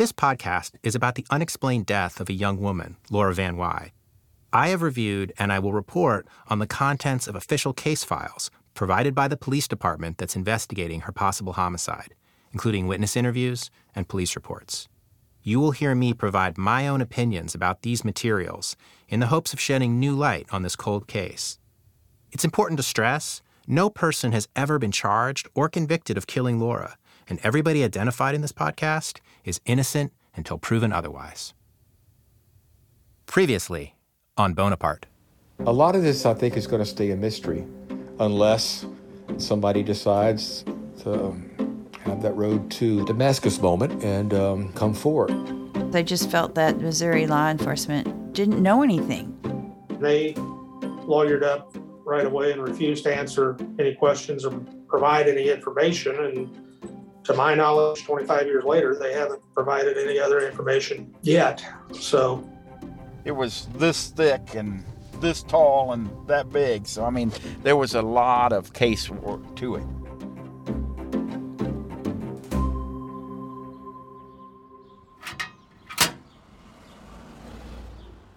This podcast is about the unexplained death of a young woman, Laura Van Wye. I have reviewed and I will report on the contents of official case files provided by the police department that's investigating her possible homicide, including witness interviews and police reports. You will hear me provide my own opinions about these materials in the hopes of shedding new light on this cold case. It's important to stress no person has ever been charged or convicted of killing Laura, and everybody identified in this podcast is innocent until proven otherwise. Previously on Bonaparte. A lot of this, I think, is going to stay a mystery unless somebody decides to um, have that road to Damascus moment and um, come forward. They just felt that Missouri law enforcement didn't know anything. They lawyered up right away and refused to answer any questions or provide any information. And to my knowledge, 25 years later, they haven't provided any other information yet. So it was this thick and this tall and that big. So, I mean, there was a lot of casework to it.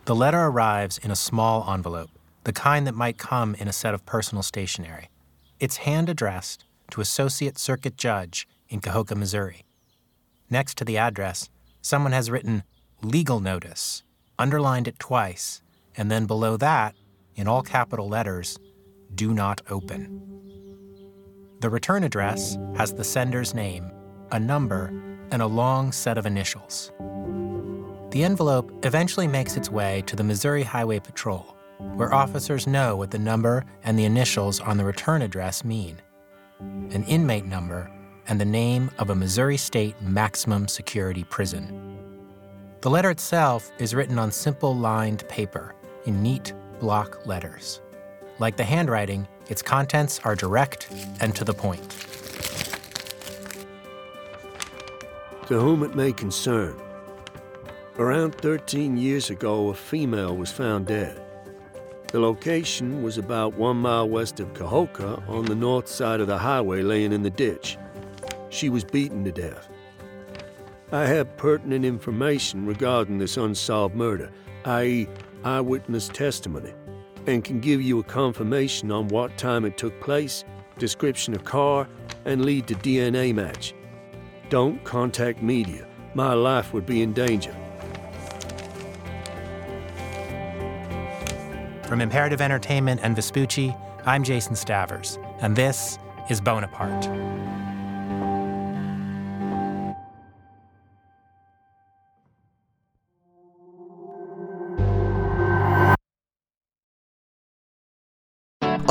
The letter arrives in a small envelope, the kind that might come in a set of personal stationery. It's hand addressed to Associate Circuit Judge in Kahoka, Missouri. Next to the address, someone has written legal notice, underlined it twice, and then below that, in all capital letters, do not open. The return address has the sender's name, a number, and a long set of initials. The envelope eventually makes its way to the Missouri Highway Patrol, where officers know what the number and the initials on the return address mean an inmate number and the name of a Missouri State maximum security prison. The letter itself is written on simple lined paper in neat block letters. Like the handwriting, its contents are direct and to the point. To whom it may concern, around 13 years ago, a female was found dead. The location was about one mile west of Kahoka on the north side of the highway, laying in the ditch. She was beaten to death. I have pertinent information regarding this unsolved murder, i.e., eyewitness testimony, and can give you a confirmation on what time it took place, description of car, and lead to DNA match. Don't contact media. My life would be in danger. From Imperative Entertainment and Vespucci, I'm Jason Stavers, and this is Bonaparte.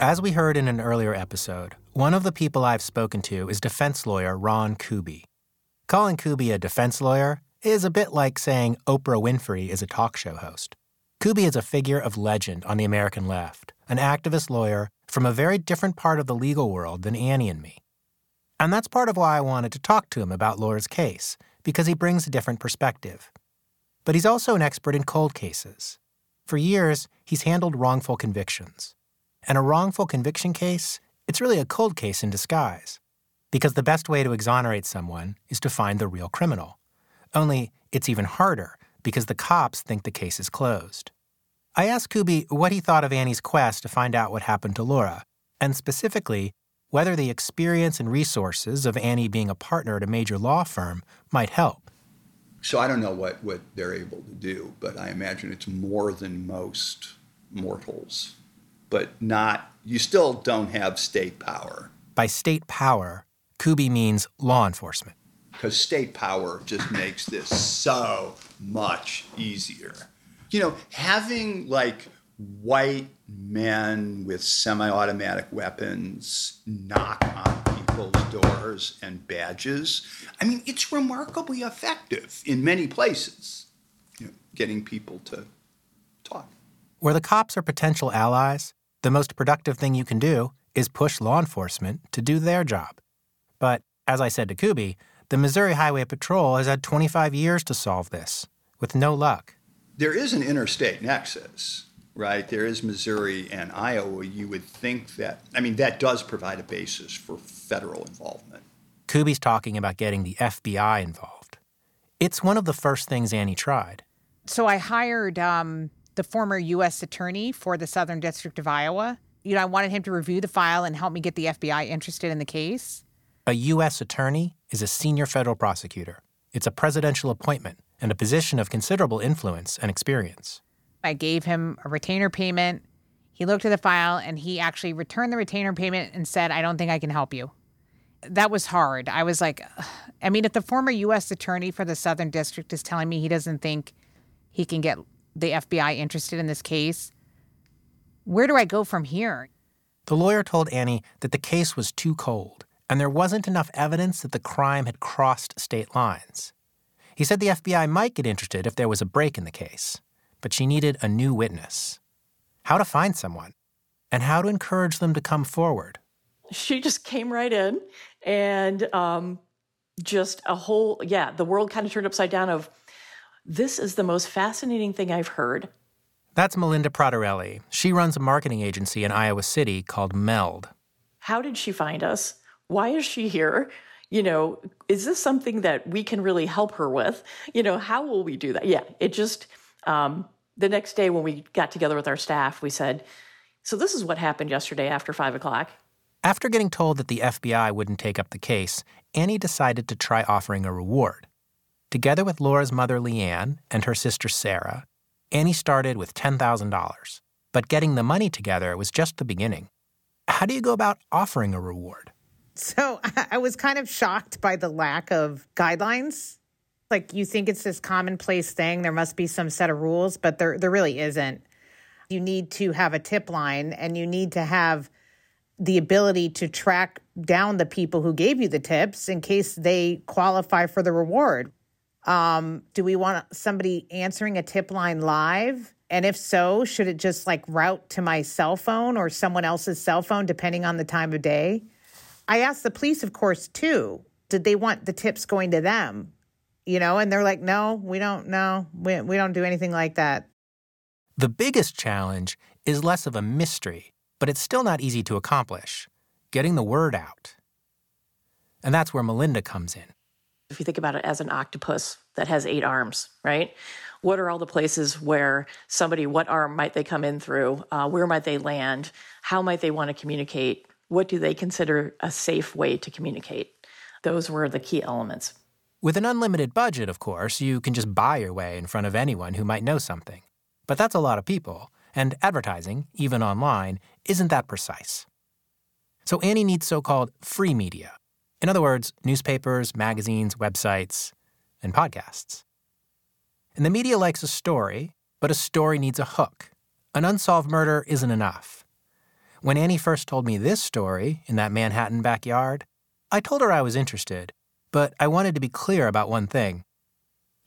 As we heard in an earlier episode, one of the people I've spoken to is defense lawyer Ron Kuby. Calling Kuby a defense lawyer is a bit like saying Oprah Winfrey is a talk show host. Kuby is a figure of legend on the American left, an activist lawyer from a very different part of the legal world than Annie and me. And that's part of why I wanted to talk to him about Laura's case, because he brings a different perspective. But he's also an expert in cold cases. For years, he's handled wrongful convictions. And a wrongful conviction case, it's really a cold case in disguise. Because the best way to exonerate someone is to find the real criminal. Only it's even harder because the cops think the case is closed. I asked Kuby what he thought of Annie's quest to find out what happened to Laura, and specifically, whether the experience and resources of Annie being a partner at a major law firm might help. So I don't know what, what they're able to do, but I imagine it's more than most mortals but not, you still don't have state power. By state power, Kuby means law enforcement. Because state power just makes this so much easier. You know, having like white men with semi automatic weapons knock on people's doors and badges. I mean, it's remarkably effective in many places, you know, getting people to talk. Where the cops are potential allies, the most productive thing you can do is push law enforcement to do their job. But as I said to Kuby, the Missouri Highway Patrol has had 25 years to solve this, with no luck. There is an interstate nexus, right? There is Missouri and Iowa. You would think that, I mean, that does provide a basis for federal involvement. Kuby's talking about getting the FBI involved. It's one of the first things Annie tried. So I hired um, the former U.S. attorney for the Southern District of Iowa. You know, I wanted him to review the file and help me get the FBI interested in the case. A U.S. attorney is a senior federal prosecutor. It's a presidential appointment and a position of considerable influence and experience. I gave him a retainer payment. He looked at the file and he actually returned the retainer payment and said, I don't think I can help you. That was hard. I was like, I mean, if the former U.S. attorney for the Southern District is telling me he doesn't think he can get the FBI interested in this case, where do I go from here? The lawyer told Annie that the case was too cold and there wasn't enough evidence that the crime had crossed state lines. He said the FBI might get interested if there was a break in the case, but she needed a new witness. How to find someone, and how to encourage them to come forward. She just came right in and um, just a whole, yeah, the world kind of turned upside down of this is the most fascinating thing I've heard. That's Melinda Pradarelli. She runs a marketing agency in Iowa City called Meld. How did she find us? Why is she here? You know, is this something that we can really help her with? You know, how will we do that? Yeah, it just, um, the next day when we got together with our staff, we said, so this is what happened yesterday after five o'clock. After getting told that the FBI wouldn't take up the case, Annie decided to try offering a reward. Together with Laura's mother, Leanne, and her sister, Sarah, Annie started with $10,000. But getting the money together was just the beginning. How do you go about offering a reward? So I was kind of shocked by the lack of guidelines. Like you think it's this commonplace thing, there must be some set of rules, but there there really isn't. You need to have a tip line and you need to have the ability to track down the people who gave you the tips in case they qualify for the reward. Um, do we want somebody answering a tip line live? And if so, should it just like route to my cell phone or someone else's cell phone, depending on the time of day? I asked the police, of course, too. Did they want the tips going to them? You know, and they're like, no, we don't know. We, we don't do anything like that. The biggest challenge is less of a mystery, but it's still not easy to accomplish getting the word out. And that's where Melinda comes in. If you think about it as an octopus that has eight arms, right? What are all the places where somebody, what arm might they come in through? Uh, where might they land? How might they want to communicate? What do they consider a safe way to communicate? Those were the key elements. With an unlimited budget, of course, you can just buy your way in front of anyone who might know something. But that's a lot of people, and advertising, even online, isn't that precise. So Annie needs so called free media. In other words, newspapers, magazines, websites, and podcasts. And the media likes a story, but a story needs a hook. An unsolved murder isn't enough. When Annie first told me this story in that Manhattan backyard, I told her I was interested, but I wanted to be clear about one thing.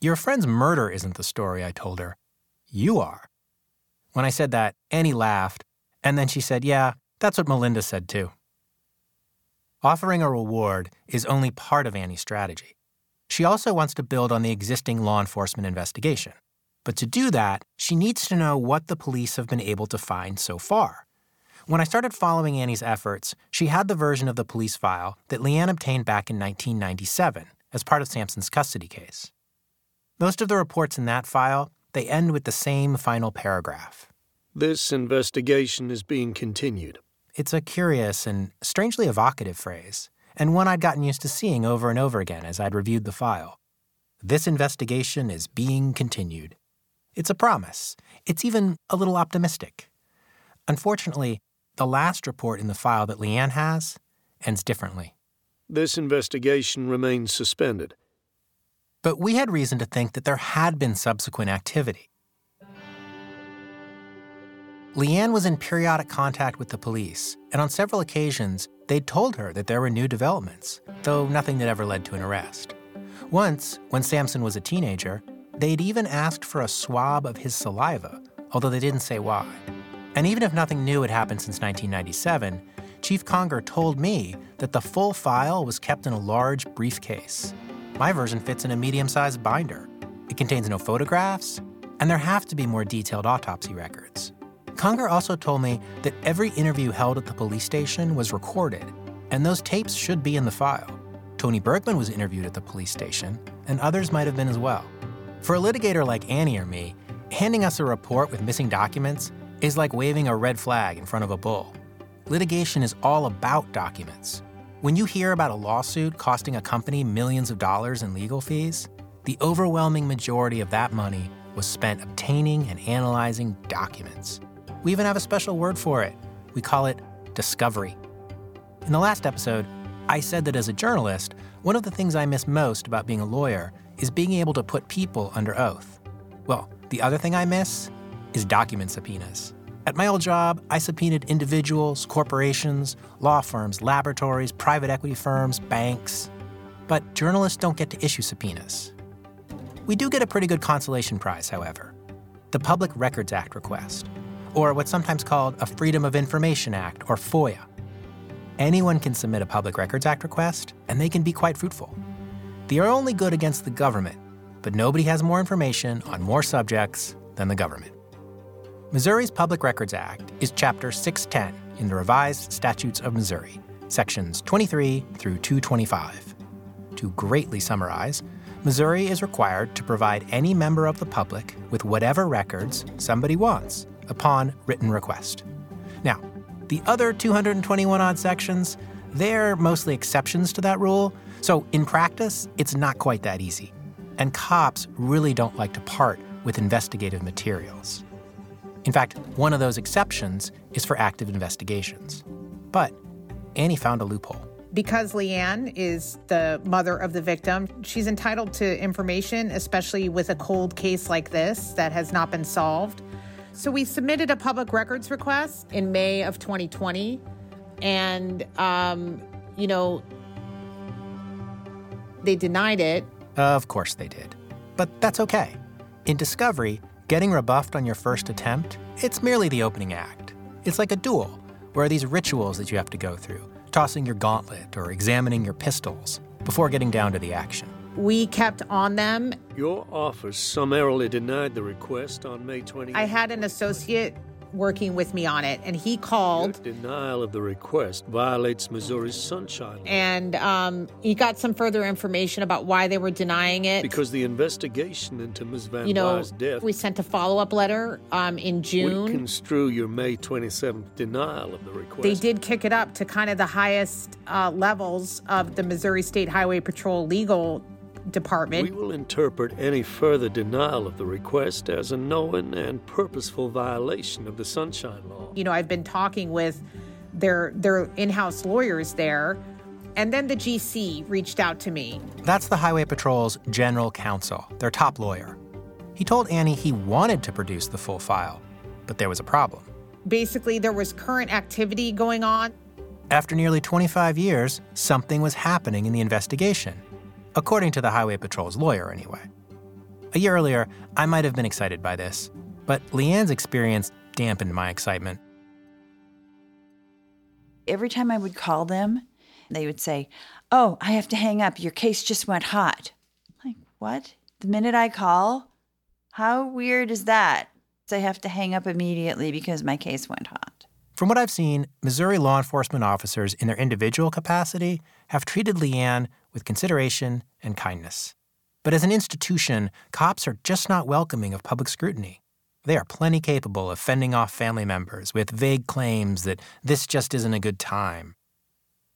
Your friend's murder isn't the story, I told her. You are. When I said that, Annie laughed, and then she said, Yeah, that's what Melinda said too. Offering a reward is only part of Annie's strategy. She also wants to build on the existing law enforcement investigation. But to do that, she needs to know what the police have been able to find so far. When I started following Annie's efforts, she had the version of the police file that Leanne obtained back in 1997 as part of Sampson's custody case. Most of the reports in that file, they end with the same final paragraph. This investigation is being continued. It's a curious and strangely evocative phrase, and one I'd gotten used to seeing over and over again as I'd reviewed the file. This investigation is being continued. It's a promise. It's even a little optimistic. Unfortunately, the last report in the file that Leanne has ends differently. This investigation remains suspended. But we had reason to think that there had been subsequent activity. Leanne was in periodic contact with the police, and on several occasions, they'd told her that there were new developments, though nothing that ever led to an arrest. Once, when Sampson was a teenager, they'd even asked for a swab of his saliva, although they didn't say why. And even if nothing new had happened since 1997, Chief Conger told me that the full file was kept in a large briefcase. My version fits in a medium sized binder. It contains no photographs, and there have to be more detailed autopsy records. Conger also told me that every interview held at the police station was recorded, and those tapes should be in the file. Tony Bergman was interviewed at the police station, and others might have been as well. For a litigator like Annie or me, handing us a report with missing documents is like waving a red flag in front of a bull. Litigation is all about documents. When you hear about a lawsuit costing a company millions of dollars in legal fees, the overwhelming majority of that money was spent obtaining and analyzing documents. We even have a special word for it. We call it discovery. In the last episode, I said that as a journalist, one of the things I miss most about being a lawyer is being able to put people under oath. Well, the other thing I miss is document subpoenas. At my old job, I subpoenaed individuals, corporations, law firms, laboratories, private equity firms, banks. But journalists don't get to issue subpoenas. We do get a pretty good consolation prize, however the Public Records Act request, or what's sometimes called a Freedom of Information Act, or FOIA. Anyone can submit a Public Records Act request, and they can be quite fruitful. They are only good against the government, but nobody has more information on more subjects than the government. Missouri's Public Records Act is Chapter 610 in the Revised Statutes of Missouri, Sections 23 through 225. To greatly summarize, Missouri is required to provide any member of the public with whatever records somebody wants upon written request. Now, the other 221 odd sections, they're mostly exceptions to that rule, so in practice, it's not quite that easy. And cops really don't like to part with investigative materials. In fact, one of those exceptions is for active investigations. But Annie found a loophole because Leanne is the mother of the victim, she's entitled to information, especially with a cold case like this that has not been solved. So we submitted a public records request in May of 2020. And, um, you know, they denied it. Of course they did. But that's okay. In discovery, getting rebuffed on your first attempt, it's merely the opening act. It's like a duel, where are these rituals that you have to go through tossing your gauntlet or examining your pistols before getting down to the action. We kept on them. Your office summarily denied the request on May 20th. I had an associate working with me on it, and he called. Your denial of the request violates Missouri's sunshine law. And um, he got some further information about why they were denying it. Because the investigation into Ms. Van you know, death. We sent a follow up letter um, in June. We construe your May 27th denial of the request. They did kick it up to kind of the highest uh, levels of the Missouri State Highway Patrol legal Department. We will interpret any further denial of the request as a knowing and purposeful violation of the Sunshine Law. You know, I've been talking with their their in-house lawyers there, and then the GC reached out to me. That's the Highway Patrol's general counsel, their top lawyer. He told Annie he wanted to produce the full file, but there was a problem. Basically, there was current activity going on. After nearly 25 years, something was happening in the investigation according to the Highway Patrol's lawyer, anyway. A year earlier, I might have been excited by this, but Leanne's experience dampened my excitement. Every time I would call them, they would say, Oh, I have to hang up. Your case just went hot. I'm like, what? The minute I call? How weird is that? I have to hang up immediately because my case went hot. From what I've seen, Missouri law enforcement officers in their individual capacity have treated Leanne with consideration and kindness. But as an institution, cops are just not welcoming of public scrutiny. They are plenty capable of fending off family members with vague claims that this just isn't a good time.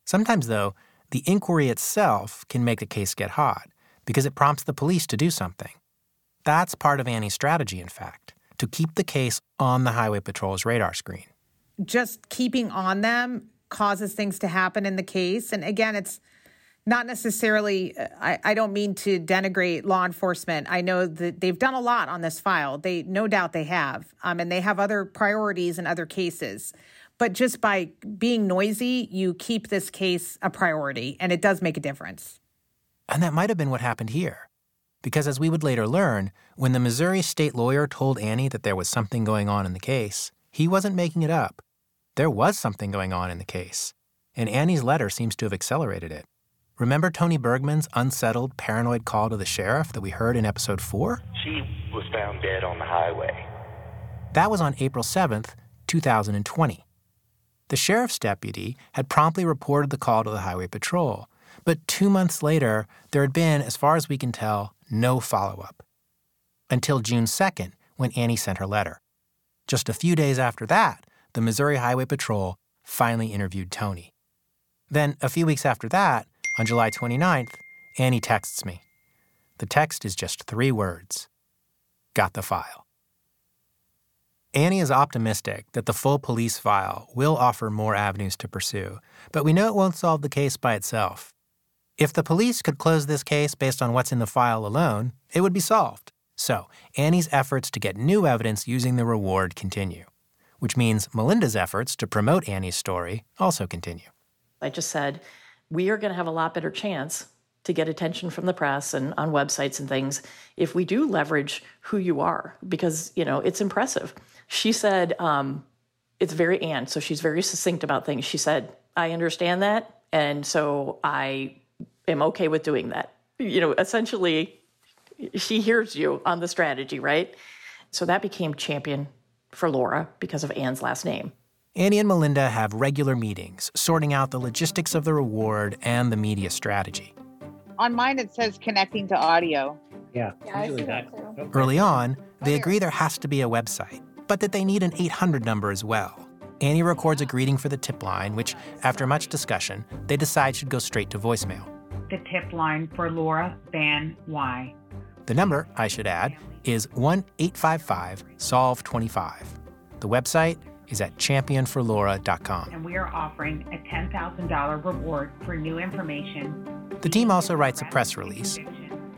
Sometimes, though, the inquiry itself can make the case get hot because it prompts the police to do something. That's part of Annie's strategy, in fact, to keep the case on the Highway Patrol's radar screen. Just keeping on them causes things to happen in the case. And again, it's not necessarily I, I don't mean to denigrate law enforcement. I know that they've done a lot on this file. They no doubt they have. Um, and they have other priorities and other cases. But just by being noisy you keep this case a priority and it does make a difference. And that might have been what happened here. Because as we would later learn when the missouri state lawyer told annie that there was something going on in the case he wasn't making it up. There was something going on in the case. And annie's letter seems to have accelerated it Remember Tony Bergman's unsettled, paranoid call to the sheriff that we heard in episode 4? She was found dead on the highway. That was on April 7th, 2020. The sheriff's deputy had promptly reported the call to the highway patrol, but two months later, there had been, as far as we can tell, no follow up. Until June 2nd, when Annie sent her letter. Just a few days after that, the Missouri Highway Patrol finally interviewed Tony. Then, a few weeks after that, on July 29th, Annie texts me. The text is just three words Got the file. Annie is optimistic that the full police file will offer more avenues to pursue, but we know it won't solve the case by itself. If the police could close this case based on what's in the file alone, it would be solved. So, Annie's efforts to get new evidence using the reward continue, which means Melinda's efforts to promote Annie's story also continue. I just said, we are going to have a lot better chance to get attention from the press and on websites and things if we do leverage who you are because you know it's impressive. She said um, it's very Anne, so she's very succinct about things. She said i understand that and so i am okay with doing that. You know essentially she hears you on the strategy right? So that became champion for laura because of anne's last name Annie and Melinda have regular meetings, sorting out the logistics of the reward and the media strategy. On mine, it says connecting to audio. Yeah, yeah I see that too. Early on, they agree there has to be a website, but that they need an 800 number as well. Annie records a greeting for the tip line, which, after much discussion, they decide should go straight to voicemail. The tip line for Laura Van Wye. The number, I should add, is 1 855 SOLVE 25. The website, is at championforlaura.com. And we are offering a $10,000 reward for new information. The team also writes a press release.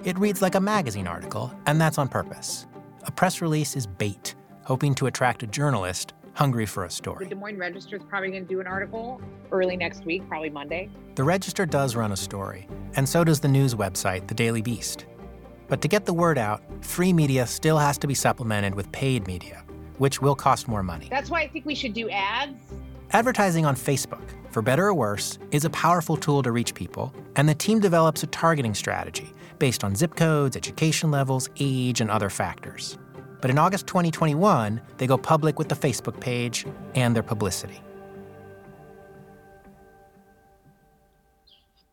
It reads like a magazine article, and that's on purpose. A press release is bait, hoping to attract a journalist hungry for a story. The Des Moines Register is probably going to do an article early next week, probably Monday. The Register does run a story, and so does the news website, The Daily Beast. But to get the word out, free media still has to be supplemented with paid media which will cost more money. That's why I think we should do ads. Advertising on Facebook, for better or worse, is a powerful tool to reach people, and the team develops a targeting strategy based on zip codes, education levels, age, and other factors. But in August 2021, they go public with the Facebook page and their publicity.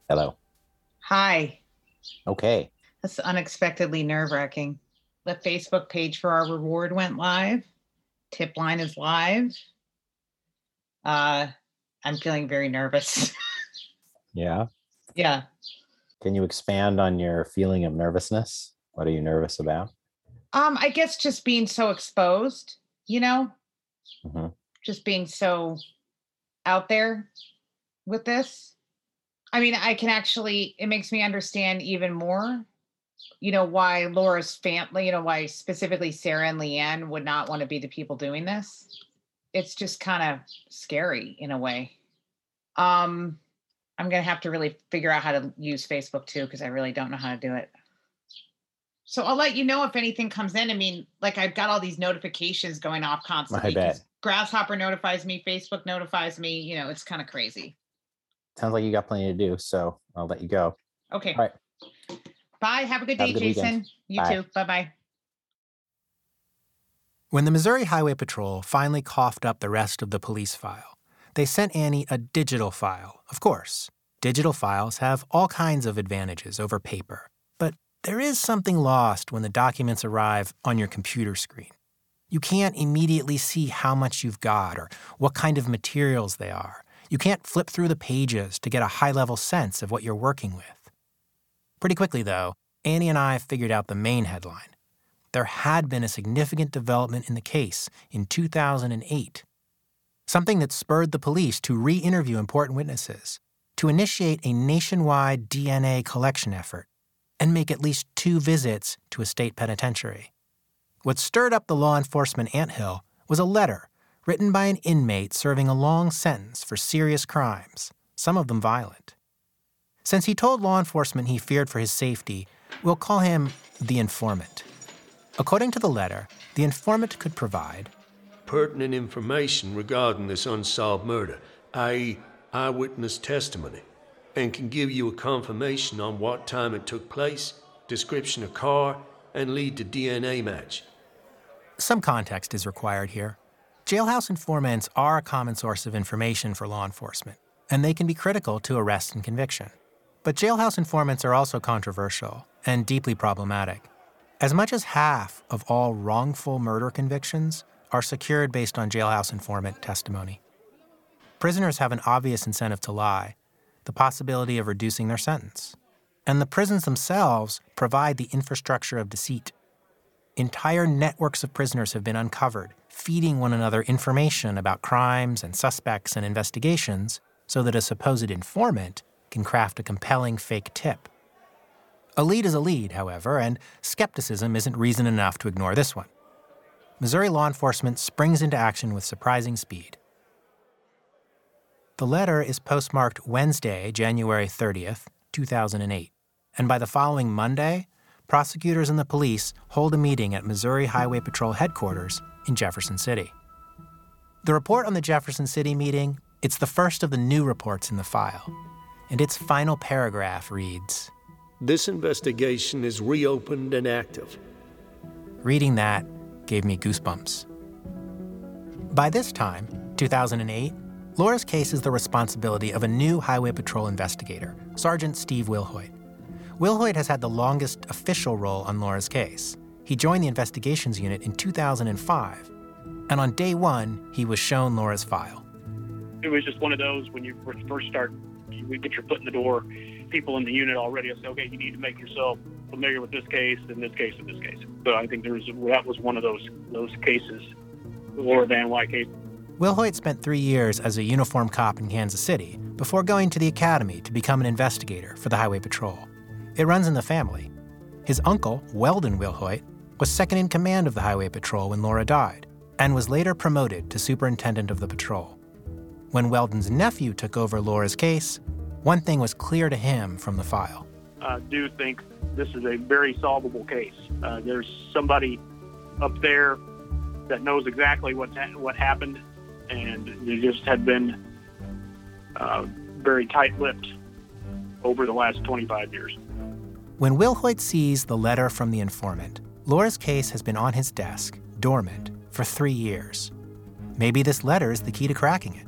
Hello. Hi. Okay. That's unexpectedly nerve wracking. The Facebook page for our reward went live tip line is live. Uh, I'm feeling very nervous. yeah. Yeah. Can you expand on your feeling of nervousness? What are you nervous about? Um, I guess just being so exposed, you know, mm-hmm. just being so out there with this. I mean, I can actually, it makes me understand even more you know, why Laura's family, you know, why specifically Sarah and Leanne would not want to be the people doing this. It's just kind of scary in a way. Um, I'm gonna have to really figure out how to use Facebook too, because I really don't know how to do it. So I'll let you know if anything comes in. I mean, like I've got all these notifications going off constantly. I bet. Grasshopper notifies me, Facebook notifies me. You know, it's kind of crazy. Sounds like you got plenty to do, so I'll let you go. Okay. All right. Bye. Have a good day, a good Jason. Weekend. You bye. too. Bye bye. When the Missouri Highway Patrol finally coughed up the rest of the police file, they sent Annie a digital file, of course. Digital files have all kinds of advantages over paper, but there is something lost when the documents arrive on your computer screen. You can't immediately see how much you've got or what kind of materials they are. You can't flip through the pages to get a high level sense of what you're working with. Pretty quickly, though, Annie and I figured out the main headline. There had been a significant development in the case in 2008, something that spurred the police to re interview important witnesses, to initiate a nationwide DNA collection effort and make at least two visits to a state penitentiary. What stirred up the law enforcement anthill was a letter written by an inmate serving a long sentence for serious crimes, some of them violent. Since he told law enforcement he feared for his safety, we'll call him the informant. According to the letter, the informant could provide pertinent information regarding this unsolved murder, i.e., eyewitness testimony, and can give you a confirmation on what time it took place, description of car, and lead to DNA match. Some context is required here. Jailhouse informants are a common source of information for law enforcement, and they can be critical to arrest and conviction. But jailhouse informants are also controversial and deeply problematic. As much as half of all wrongful murder convictions are secured based on jailhouse informant testimony. Prisoners have an obvious incentive to lie, the possibility of reducing their sentence. And the prisons themselves provide the infrastructure of deceit. Entire networks of prisoners have been uncovered, feeding one another information about crimes and suspects and investigations so that a supposed informant can craft a compelling fake tip. A lead is a lead, however, and skepticism isn't reason enough to ignore this one. Missouri law enforcement springs into action with surprising speed. The letter is postmarked Wednesday, January 30th, 2008, and by the following Monday, prosecutors and the police hold a meeting at Missouri Highway Patrol headquarters in Jefferson City. The report on the Jefferson City meeting, it's the first of the new reports in the file, and its final paragraph reads, This investigation is reopened and active. Reading that gave me goosebumps. By this time, 2008, Laura's case is the responsibility of a new Highway Patrol investigator, Sergeant Steve Wilhoit. Wilhoit has had the longest official role on Laura's case. He joined the investigations unit in 2005, and on day one, he was shown Laura's file. It was just one of those when you first start, you get your foot in the door, people in the unit already say, okay, you need to make yourself familiar with this case, and this case, and this case. So I think there was, that was one of those those cases, the Laura Van Wye case. Wilhoit spent three years as a uniform cop in Kansas City before going to the academy to become an investigator for the Highway Patrol. It runs in the family. His uncle, Weldon Will Wilhoit, was second in command of the Highway Patrol when Laura died and was later promoted to superintendent of the patrol. When Weldon's nephew took over Laura's case, one thing was clear to him from the file. I do think this is a very solvable case. Uh, there's somebody up there that knows exactly what what happened and they just had been uh, very tight-lipped over the last 25 years. When Wilhoit sees the letter from the informant, Laura's case has been on his desk, dormant, for three years. Maybe this letter is the key to cracking it.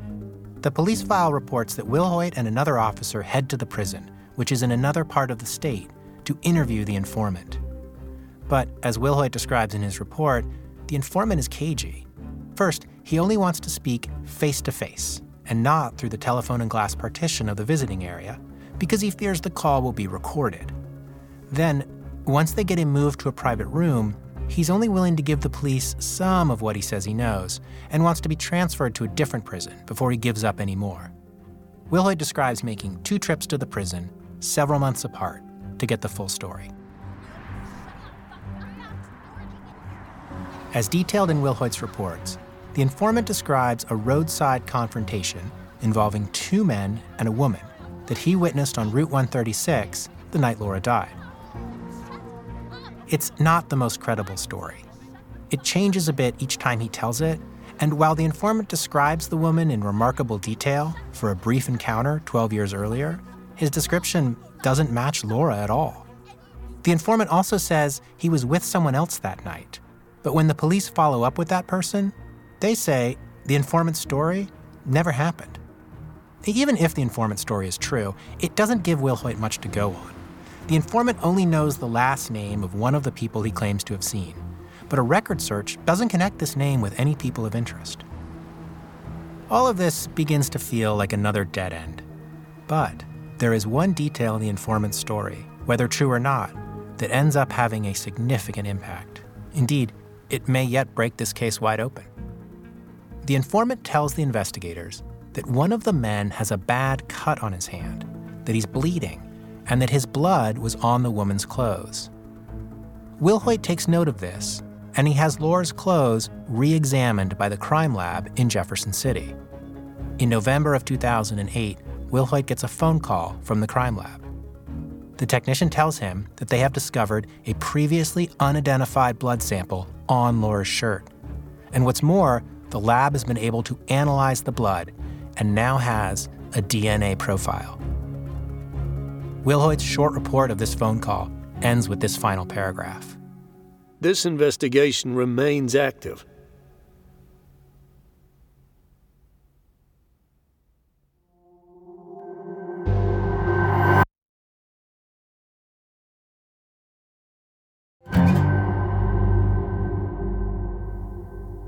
The police file reports that Wilhoit and another officer head to the prison, which is in another part of the state, to interview the informant. But as Wilhoit describes in his report, the informant is cagey. First, he only wants to speak face to face and not through the telephone and glass partition of the visiting area because he fears the call will be recorded. Then, once they get him moved to a private room, he's only willing to give the police some of what he says he knows and wants to be transferred to a different prison before he gives up any more. Wilhoit describes making two trips to the prison, several months apart, to get the full story. As detailed in Wilhoit's reports, the informant describes a roadside confrontation involving two men and a woman that he witnessed on Route 136 the night Laura died. It's not the most credible story. It changes a bit each time he tells it, and while the informant describes the woman in remarkable detail for a brief encounter 12 years earlier, his description doesn't match Laura at all. The informant also says he was with someone else that night, but when the police follow up with that person, they say the informant's story never happened. Even if the informant's story is true, it doesn't give Wilhoit much to go on. The informant only knows the last name of one of the people he claims to have seen, but a record search doesn't connect this name with any people of interest. All of this begins to feel like another dead end. But there is one detail in the informant's story, whether true or not, that ends up having a significant impact. Indeed, it may yet break this case wide open. The informant tells the investigators that one of the men has a bad cut on his hand, that he's bleeding, and that his blood was on the woman's clothes. Wilhoit takes note of this, and he has Laura's clothes re examined by the crime lab in Jefferson City. In November of 2008, Wilhoit gets a phone call from the crime lab. The technician tells him that they have discovered a previously unidentified blood sample on Laura's shirt. And what's more, the lab has been able to analyze the blood and now has a DNA profile. Wilhoit's short report of this phone call ends with this final paragraph. This investigation remains active.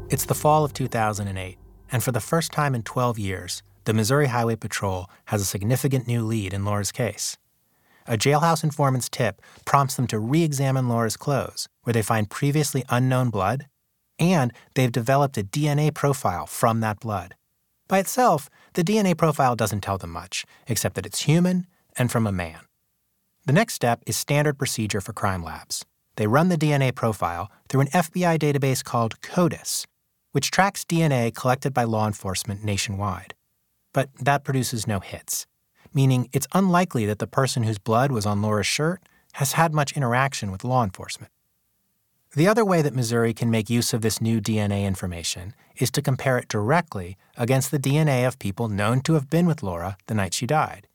It's the fall of 2008, and for the first time in 12 years, the Missouri Highway Patrol has a significant new lead in Laura's case. A jailhouse informant's tip prompts them to re examine Laura's clothes, where they find previously unknown blood, and they've developed a DNA profile from that blood. By itself, the DNA profile doesn't tell them much, except that it's human and from a man. The next step is standard procedure for crime labs. They run the DNA profile through an FBI database called CODIS, which tracks DNA collected by law enforcement nationwide. But that produces no hits, meaning it's unlikely that the person whose blood was on Laura's shirt has had much interaction with law enforcement. The other way that Missouri can make use of this new DNA information is to compare it directly against the DNA of people known to have been with Laura the night she died.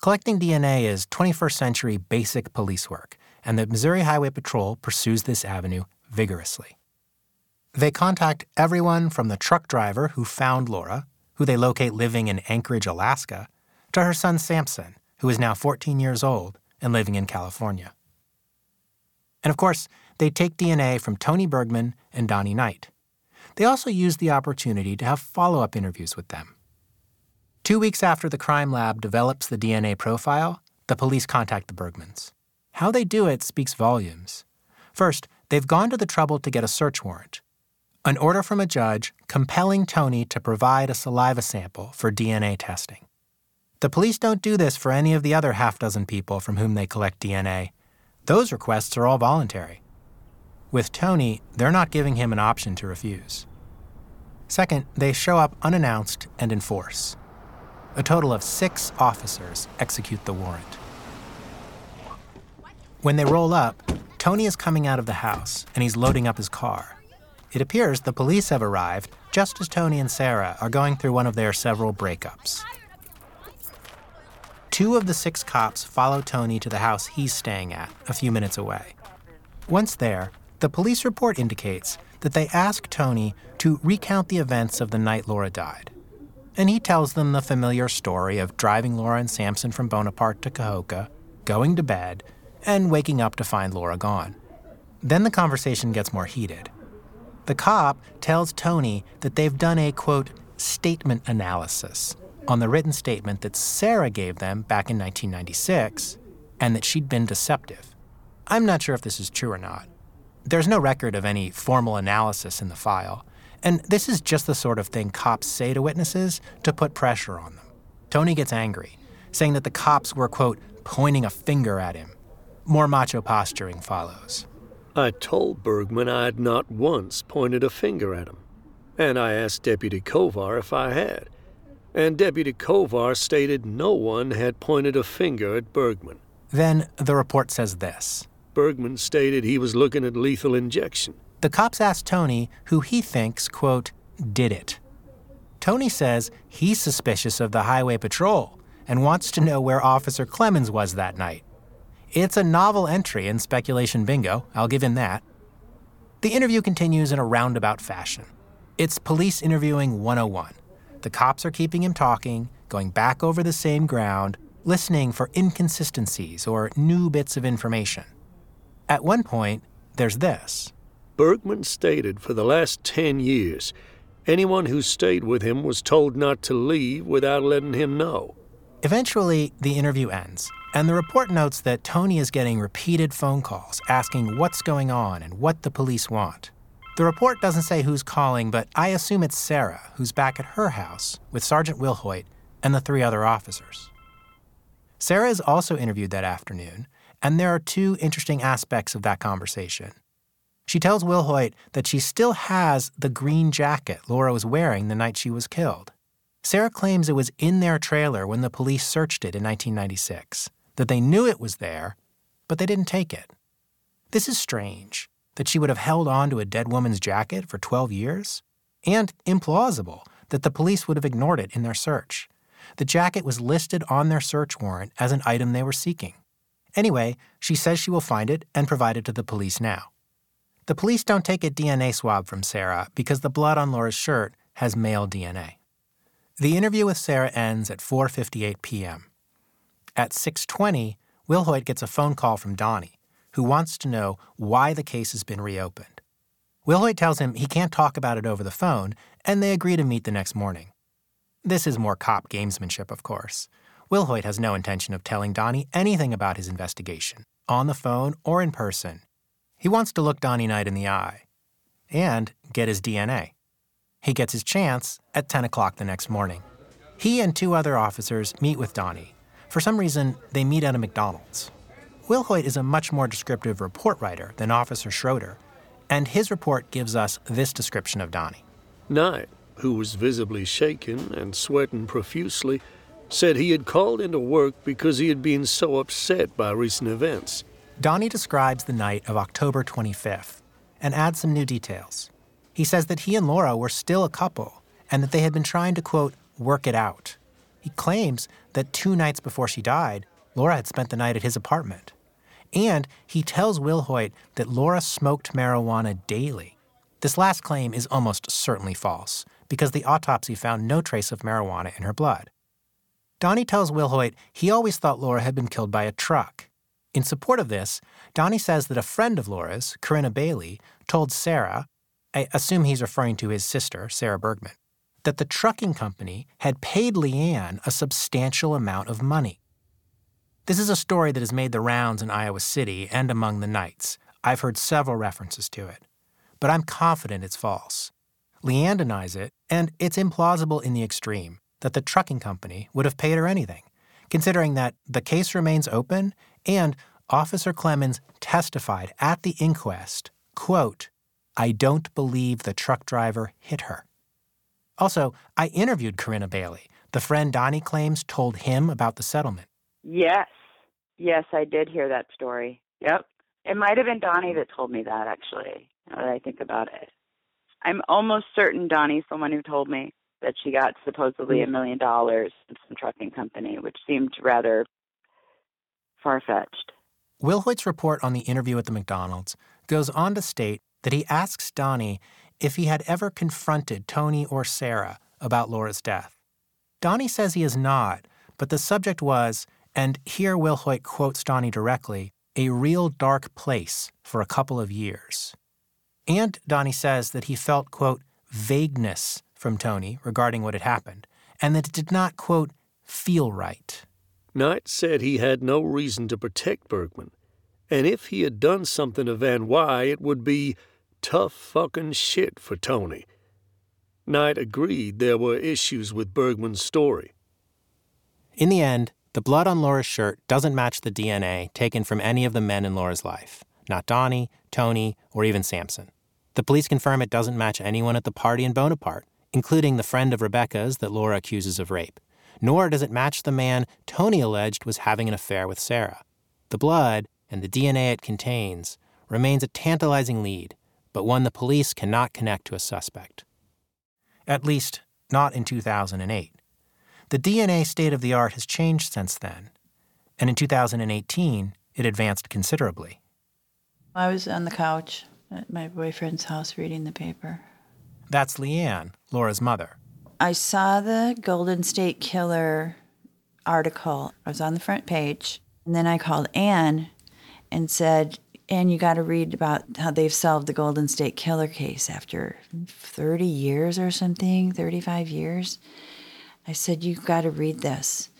Collecting DNA is 21st century basic police work, and the Missouri Highway Patrol pursues this avenue vigorously. They contact everyone from the truck driver who found Laura, who they locate living in Anchorage, Alaska, to her son Samson, who is now 14 years old and living in California. And of course, they take DNA from Tony Bergman and Donnie Knight. They also use the opportunity to have follow up interviews with them. Two weeks after the crime lab develops the DNA profile, the police contact the Bergmans. How they do it speaks volumes. First, they've gone to the trouble to get a search warrant, an order from a judge compelling Tony to provide a saliva sample for DNA testing. The police don't do this for any of the other half dozen people from whom they collect DNA. Those requests are all voluntary. With Tony, they're not giving him an option to refuse. Second, they show up unannounced and enforce. A total of six officers execute the warrant. When they roll up, Tony is coming out of the house and he's loading up his car. It appears the police have arrived just as Tony and Sarah are going through one of their several breakups. Two of the six cops follow Tony to the house he's staying at, a few minutes away. Once there, the police report indicates that they ask Tony to recount the events of the night Laura died. And he tells them the familiar story of driving Laura and Samson from Bonaparte to Kahoka, going to bed, and waking up to find Laura gone. Then the conversation gets more heated. The cop tells Tony that they've done a quote, statement analysis on the written statement that Sarah gave them back in 1996 and that she'd been deceptive. I'm not sure if this is true or not. There's no record of any formal analysis in the file, and this is just the sort of thing cops say to witnesses to put pressure on them. Tony gets angry, saying that the cops were, quote, pointing a finger at him. More macho posturing follows. I told Bergman I had not once pointed a finger at him, and I asked Deputy Kovar if I had. And Deputy Kovar stated no one had pointed a finger at Bergman. Then the report says this Bergman stated he was looking at lethal injection. The cops asked Tony who he thinks, quote, did it. Tony says he's suspicious of the highway patrol and wants to know where Officer Clemens was that night. It's a novel entry in speculation bingo, I'll give him that. The interview continues in a roundabout fashion. It's police interviewing 101. The cops are keeping him talking, going back over the same ground, listening for inconsistencies or new bits of information. At one point, there's this Bergman stated for the last 10 years, anyone who stayed with him was told not to leave without letting him know. Eventually, the interview ends, and the report notes that Tony is getting repeated phone calls asking what's going on and what the police want. The report doesn't say who's calling, but I assume it's Sarah, who's back at her house with Sergeant Wilhoit and the three other officers. Sarah is also interviewed that afternoon, and there are two interesting aspects of that conversation. She tells Wilhoit that she still has the green jacket Laura was wearing the night she was killed. Sarah claims it was in their trailer when the police searched it in 1996, that they knew it was there, but they didn't take it. This is strange that she would have held on to a dead woman's jacket for 12 years, and implausible that the police would have ignored it in their search. The jacket was listed on their search warrant as an item they were seeking. Anyway, she says she will find it and provide it to the police now. The police don't take a DNA swab from Sarah because the blood on Laura's shirt has male DNA. The interview with Sarah ends at 4:58 p.m. At 6:20, Wilhoit gets a phone call from Donnie, who wants to know why the case has been reopened. Wilhoit tells him he can't talk about it over the phone, and they agree to meet the next morning. This is more cop gamesmanship, of course. Wilhoit has no intention of telling Donnie anything about his investigation, on the phone or in person. He wants to look Donnie Knight in the eye and get his DNA. He gets his chance at 10 o'clock the next morning. He and two other officers meet with Donnie. For some reason, they meet at a McDonald's. Wilhoit is a much more descriptive report writer than Officer Schroeder, and his report gives us this description of Donnie. Knight, who was visibly shaken and sweating profusely, said he had called into work because he had been so upset by recent events. Donnie describes the night of October 25th and adds some new details. He says that he and Laura were still a couple and that they had been trying to, quote, work it out. He claims that two nights before she died, Laura had spent the night at his apartment. And he tells Wilhoit that Laura smoked marijuana daily. This last claim is almost certainly false because the autopsy found no trace of marijuana in her blood. Donnie tells Wilhoit he always thought Laura had been killed by a truck. In support of this, Donnie says that a friend of Laura's, Corinna Bailey, told Sarah, I assume he's referring to his sister, Sarah Bergman, that the trucking company had paid Leanne a substantial amount of money. This is a story that has made the rounds in Iowa City and among the Knights. I've heard several references to it, but I'm confident it's false. Leanne denies it, and it's implausible in the extreme that the trucking company would have paid her anything, considering that the case remains open and Officer Clemens testified at the inquest, quote, I don't believe the truck driver hit her. Also, I interviewed Corinna Bailey. The friend Donnie claims told him about the settlement. Yes. Yes, I did hear that story. Yep. It might have been Donnie that told me that, actually, now that I think about it. I'm almost certain Donnie's the one who told me that she got supposedly a mm. million dollars from some trucking company, which seemed rather far fetched. Wilhoit's report on the interview at the McDonald's goes on to state that he asks Donnie if he had ever confronted Tony or Sarah about Laura's death. Donnie says he has not, but the subject was, and here Wilhoit quotes Donnie directly, a real dark place for a couple of years. And Donnie says that he felt, quote, vagueness from Tony regarding what had happened, and that it did not, quote, feel right. Knight said he had no reason to protect Bergman, and if he had done something to Van Wye, it would be tough fucking shit for Tony. Knight agreed there were issues with Bergman's story. In the end, the blood on Laura's shirt doesn't match the DNA taken from any of the men in Laura's life, not Donnie, Tony, or even Samson. The police confirm it doesn't match anyone at the party in Bonaparte, including the friend of Rebecca's that Laura accuses of rape. Nor does it match the man Tony alleged was having an affair with Sarah. The blood and the DNA it contains remains a tantalizing lead, but one the police cannot connect to a suspect. At least, not in 2008. The DNA state of the art has changed since then, and in 2018, it advanced considerably. I was on the couch at my boyfriend's house reading the paper. That's Leanne, Laura's mother. I saw the Golden State Killer article. I was on the front page. And then I called Anne and said, Anne, you got to read about how they've solved the Golden State Killer case after 30 years or something, 35 years. I said, You've got to read this.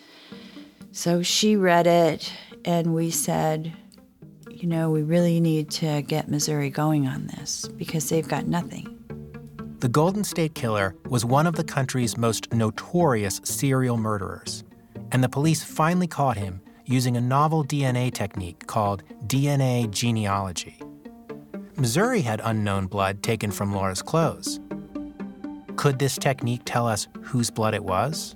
So she read it, and we said, you know, we really need to get Missouri going on this because they've got nothing. The Golden State Killer was one of the country's most notorious serial murderers, and the police finally caught him using a novel DNA technique called DNA genealogy. Missouri had unknown blood taken from Laura's clothes. Could this technique tell us whose blood it was?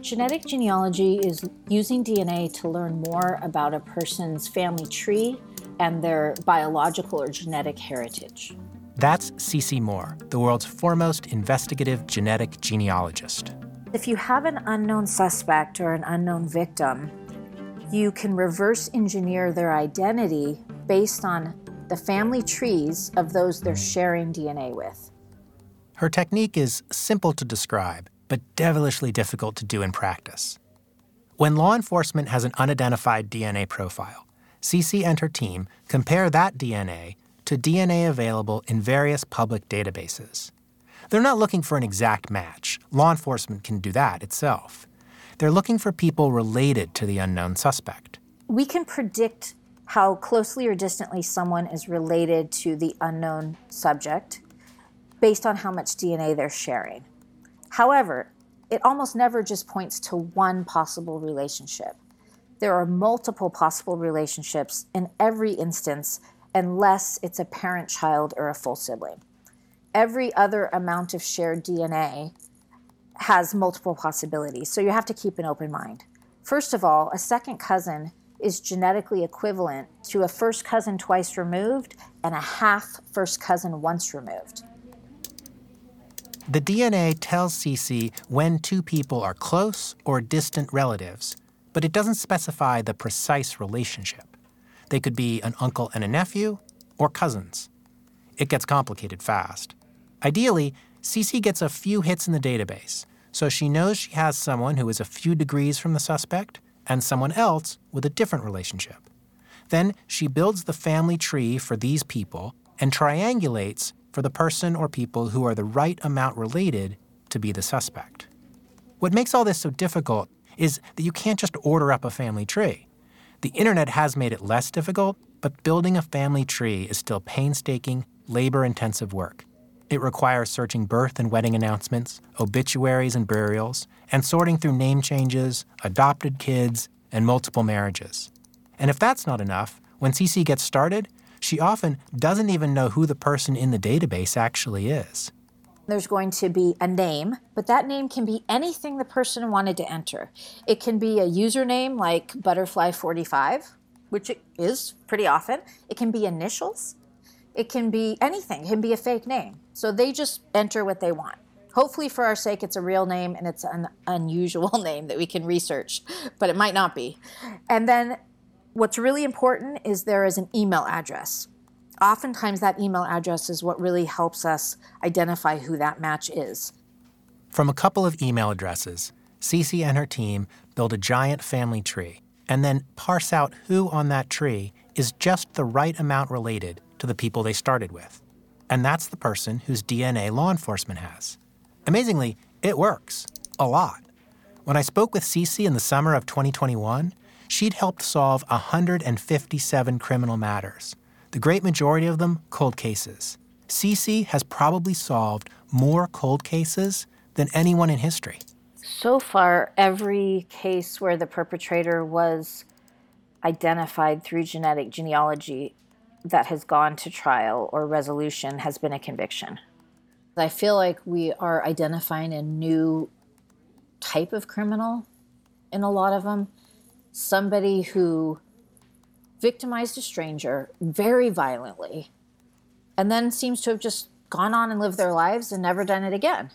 Genetic genealogy is using DNA to learn more about a person's family tree and their biological or genetic heritage. That's Cece Moore, the world's foremost investigative genetic genealogist. If you have an unknown suspect or an unknown victim, you can reverse engineer their identity based on the family trees of those they're sharing DNA with. Her technique is simple to describe, but devilishly difficult to do in practice. When law enforcement has an unidentified DNA profile, Cece and her team compare that DNA to DNA available in various public databases. They're not looking for an exact match. Law enforcement can do that itself. They're looking for people related to the unknown suspect. We can predict how closely or distantly someone is related to the unknown subject based on how much DNA they're sharing. However, it almost never just points to one possible relationship. There are multiple possible relationships in every instance, unless it's a parent child or a full sibling. Every other amount of shared DNA has multiple possibilities, so you have to keep an open mind. First of all, a second cousin is genetically equivalent to a first cousin twice removed and a half first cousin once removed. The DNA tells Cece when two people are close or distant relatives, but it doesn't specify the precise relationship. They could be an uncle and a nephew or cousins. It gets complicated fast. Ideally, Cece gets a few hits in the database, so she knows she has someone who is a few degrees from the suspect and someone else with a different relationship. Then she builds the family tree for these people and triangulates for the person or people who are the right amount related to be the suspect. What makes all this so difficult is that you can't just order up a family tree. The internet has made it less difficult, but building a family tree is still painstaking, labor intensive work. It requires searching birth and wedding announcements, obituaries and burials, and sorting through name changes, adopted kids, and multiple marriages. And if that's not enough, when Cece gets started, she often doesn't even know who the person in the database actually is. There's going to be a name, but that name can be anything the person wanted to enter. It can be a username like Butterfly45, which it is pretty often. It can be initials. It can be anything. It can be a fake name. So they just enter what they want. Hopefully, for our sake, it's a real name and it's an unusual name that we can research, but it might not be. And then what's really important is there is an email address. Oftentimes, that email address is what really helps us identify who that match is. From a couple of email addresses, Cece and her team build a giant family tree and then parse out who on that tree is just the right amount related to the people they started with. And that's the person whose DNA law enforcement has. Amazingly, it works a lot. When I spoke with Cece in the summer of 2021, she'd helped solve 157 criminal matters, the great majority of them cold cases. Cece has probably solved more cold cases than anyone in history. So far, every case where the perpetrator was identified through genetic genealogy that has gone to trial or resolution has been a conviction. I feel like we are identifying a new type of criminal in a lot of them. Somebody who victimized a stranger very violently and then seems to have just gone on and lived their lives and never done it again.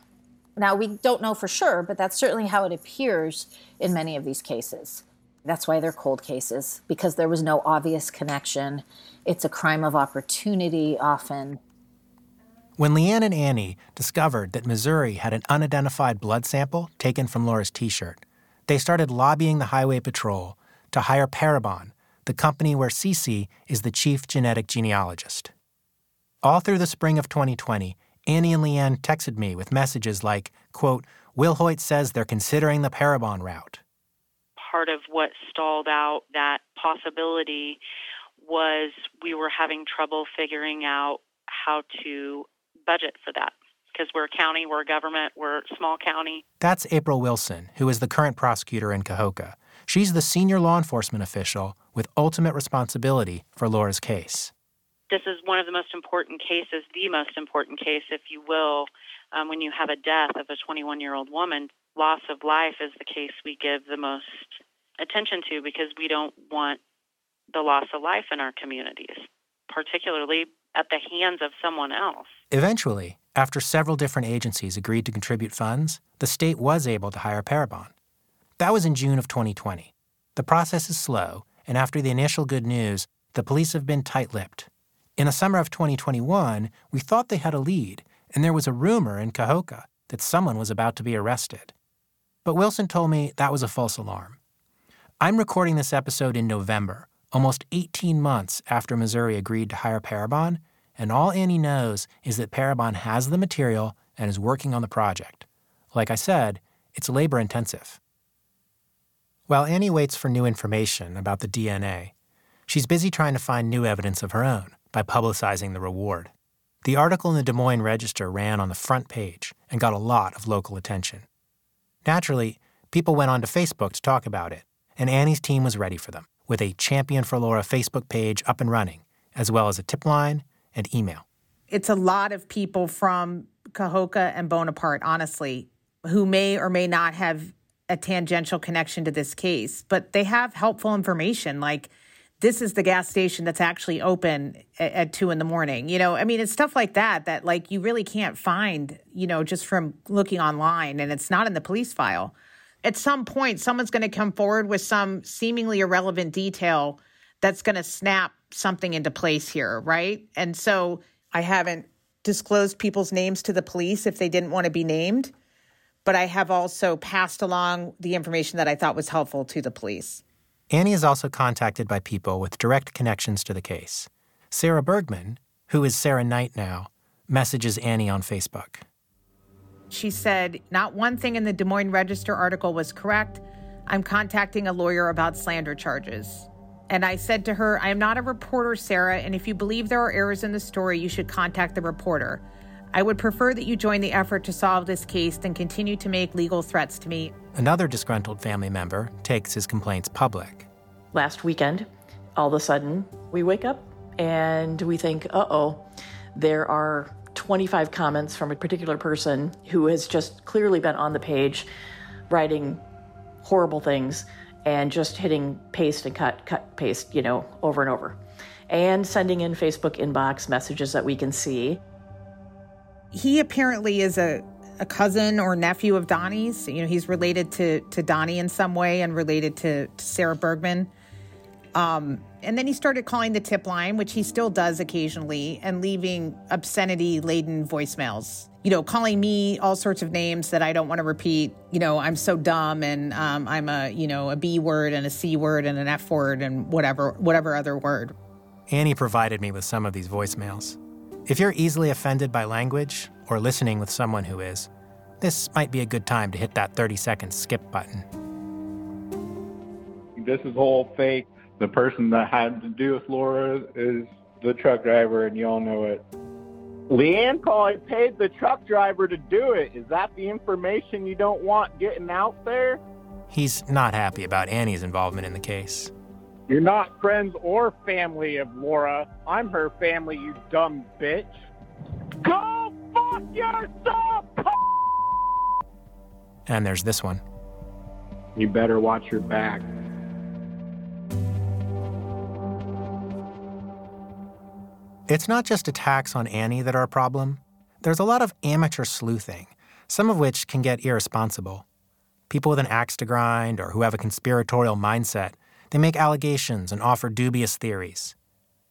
Now, we don't know for sure, but that's certainly how it appears in many of these cases. That's why they're cold cases, because there was no obvious connection. It's a crime of opportunity often. When Leanne and Annie discovered that Missouri had an unidentified blood sample taken from Laura's t shirt, they started lobbying the Highway Patrol to hire Parabon, the company where Cece is the chief genetic genealogist. All through the spring of 2020, Annie and Leanne texted me with messages like, quote, Wilhoit says they're considering the Parabon route. Part of what stalled out that possibility was we were having trouble figuring out how to budget for that because we're a county, we're a government, we're a small county. That's April Wilson, who is the current prosecutor in Kahoka. She's the senior law enforcement official with ultimate responsibility for Laura's case. This is one of the most important cases, the most important case, if you will, um, when you have a death of a 21 year old woman. Loss of life is the case we give the most attention to because we don't want the loss of life in our communities, particularly at the hands of someone else. Eventually, after several different agencies agreed to contribute funds, the state was able to hire Parabon. That was in June of 2020. The process is slow, and after the initial good news, the police have been tight lipped. In the summer of 2021, we thought they had a lead, and there was a rumor in Kahoka that someone was about to be arrested. But Wilson told me that was a false alarm. I'm recording this episode in November, almost 18 months after Missouri agreed to hire Parabon, and all Annie knows is that Parabon has the material and is working on the project. Like I said, it's labor intensive. While Annie waits for new information about the DNA, she's busy trying to find new evidence of her own by publicizing the reward. The article in the Des Moines Register ran on the front page and got a lot of local attention. Naturally, people went onto Facebook to talk about it, and Annie's team was ready for them, with a Champion for Laura Facebook page up and running, as well as a tip line and email. It's a lot of people from Kahoka and Bonaparte, honestly, who may or may not have a tangential connection to this case, but they have helpful information like this is the gas station that's actually open at, at, two in the morning. You know, I mean, it's stuff like that that like you really can't find, you know, just from looking online and it's not in the police file. At some point, someone's going to come forward with some seemingly irrelevant detail that's going to snap something into place here, right? And so I haven't disclosed people's names to the police if they didn't want to be named, but I have also passed along the information that I thought was helpful to the police. Annie is also contacted by people with direct connections to the case. Sarah Bergman, who is Sarah Knight now, messages Annie on Facebook. She said, Not one thing in the Des Moines Register article was correct. I'm contacting a lawyer about slander charges. And I said to her, I am not a reporter, Sarah, and if you believe there are errors in the story, you should contact the reporter. I would prefer that you join the effort to solve this case than continue to make legal threats to me. Another disgruntled family member takes his complaints public. Last weekend, all of a sudden, we wake up and we think, uh oh, there are 25 comments from a particular person who has just clearly been on the page writing horrible things and just hitting paste and cut, cut, paste, you know, over and over. And sending in Facebook inbox messages that we can see he apparently is a, a cousin or nephew of Donnie's. You know, he's related to to Donnie in some way and related to, to Sarah Bergman. Um, and then he started calling the tip line, which he still does occasionally, and leaving obscenity laden voicemails. You know, calling me all sorts of names that I don't want to repeat. You know, I'm so dumb, and um, I'm a you know a B word and a C word and an F word and whatever whatever other word. Annie provided me with some of these voicemails. If you're easily offended by language or listening with someone who is, this might be a good time to hit that 30 second skip button. This is all fake. The person that had to do with Laura is the truck driver, and y'all know it. Leanne Coy paid the truck driver to do it. Is that the information you don't want getting out there? He's not happy about Annie's involvement in the case. You're not friends or family of Laura. I'm her family, you dumb bitch. Go fuck yourself! And there's this one. You better watch your back. It's not just attacks on Annie that are a problem. There's a lot of amateur sleuthing, some of which can get irresponsible. People with an axe to grind or who have a conspiratorial mindset they make allegations and offer dubious theories.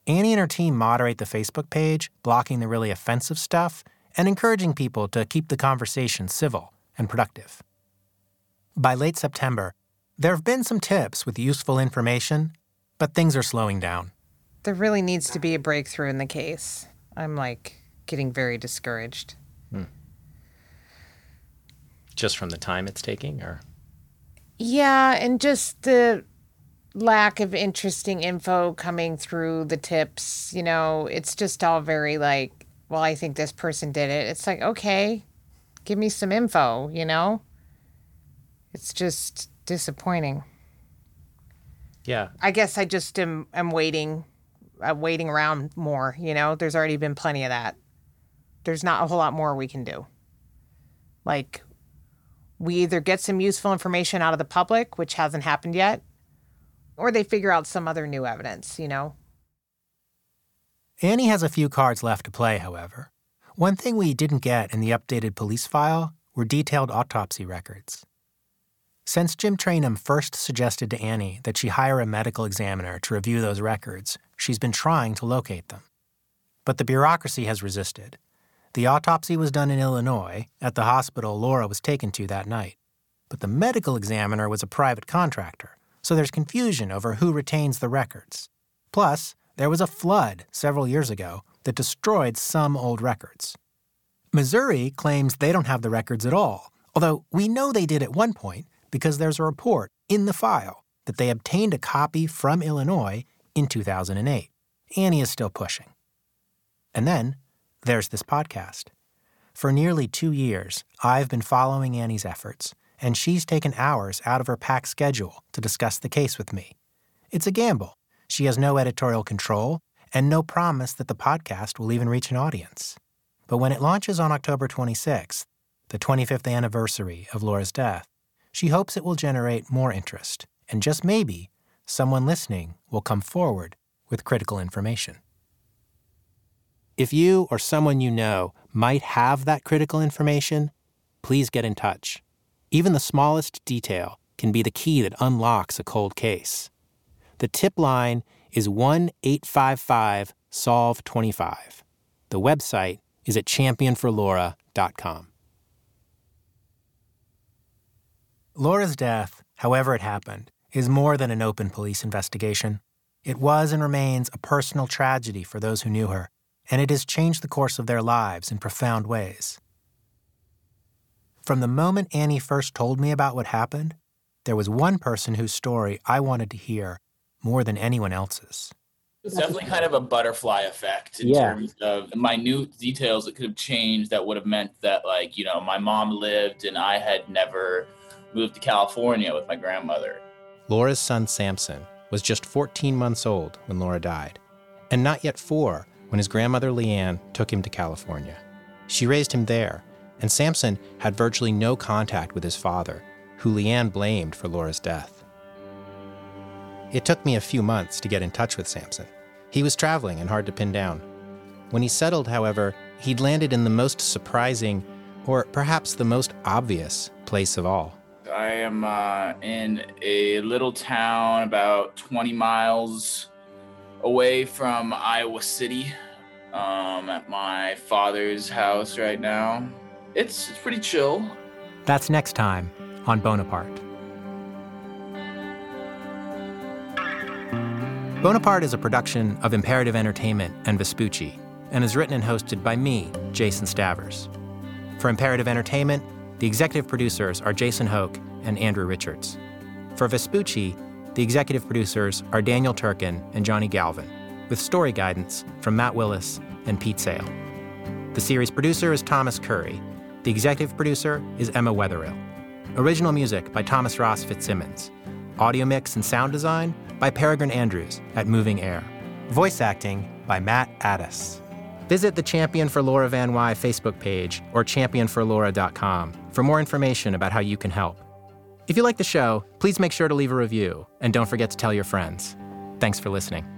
Annie and her team moderate the Facebook page, blocking the really offensive stuff and encouraging people to keep the conversation civil and productive. By late September, there have been some tips with useful information, but things are slowing down. There really needs to be a breakthrough in the case. I'm like getting very discouraged. Hmm. Just from the time it's taking, or? Yeah, and just the lack of interesting info coming through the tips. You know, it's just all very like, well, I think this person did it. It's like, okay, give me some info, you know? It's just disappointing. Yeah. I guess I just am, am waiting, Uh, waiting around more, you know? There's already been plenty of that. There's not a whole lot more we can do. Like, we either get some useful information out of the public, which hasn't happened yet, or they figure out some other new evidence, you know? Annie has a few cards left to play, however. One thing we didn't get in the updated police file were detailed autopsy records. Since Jim Trainum first suggested to Annie that she hire a medical examiner to review those records, she's been trying to locate them. But the bureaucracy has resisted. The autopsy was done in Illinois, at the hospital Laura was taken to that night. But the medical examiner was a private contractor, so there's confusion over who retains the records. Plus, there was a flood several years ago that destroyed some old records. Missouri claims they don't have the records at all, although we know they did at one point because there's a report in the file that they obtained a copy from Illinois in 2008. Annie is still pushing. And then there's this podcast. For nearly two years, I've been following Annie's efforts, and she's taken hours out of her packed schedule to discuss the case with me. It's a gamble. She has no editorial control and no promise that the podcast will even reach an audience. But when it launches on October 26th, the 25th anniversary of Laura's death, she hopes it will generate more interest, and just maybe, someone listening will come forward with critical information. If you or someone you know might have that critical information, please get in touch. Even the smallest detail can be the key that unlocks a cold case. The tip line is 1 855 Solve 25. The website is at championforlaura.com. Laura's death, however it happened, is more than an open police investigation. It was and remains a personal tragedy for those who knew her, and it has changed the course of their lives in profound ways. From the moment Annie first told me about what happened, there was one person whose story I wanted to hear more than anyone else's. It's definitely kind of a butterfly effect in Yeah. terms of minute details that could have changed that would have meant that, like, you know, my mom lived and I had never moved to California with my grandmother. Laura's son Samson was just 14 months old when Laura died, and not yet four when his grandmother Leanne took him to California. She raised him there, and Samson had virtually no contact with his father, who Leanne blamed for Laura's death. It took me a few months to get in touch with Samson. He was traveling and hard to pin down. When he settled, however, he'd landed in the most surprising, or perhaps the most obvious, place of all. I am uh, in a little town about 20 miles away from Iowa City um, at my father's house right now. It's, it's pretty chill. That's next time on Bonaparte. Bonaparte is a production of Imperative Entertainment and Vespucci and is written and hosted by me, Jason Stavers. For Imperative Entertainment, the executive producers are Jason Hoke and Andrew Richards. For Vespucci, the executive producers are Daniel Turkin and Johnny Galvin, with story guidance from Matt Willis and Pete Sale. The series producer is Thomas Curry. The executive producer is Emma Wetherill. Original music by Thomas Ross Fitzsimmons. Audio mix and sound design by Peregrine Andrews at Moving Air. Voice acting by Matt Addis. Visit the Champion for Laura Van Wye Facebook page or championforlaura.com for more information about how you can help. If you like the show, please make sure to leave a review and don't forget to tell your friends. Thanks for listening.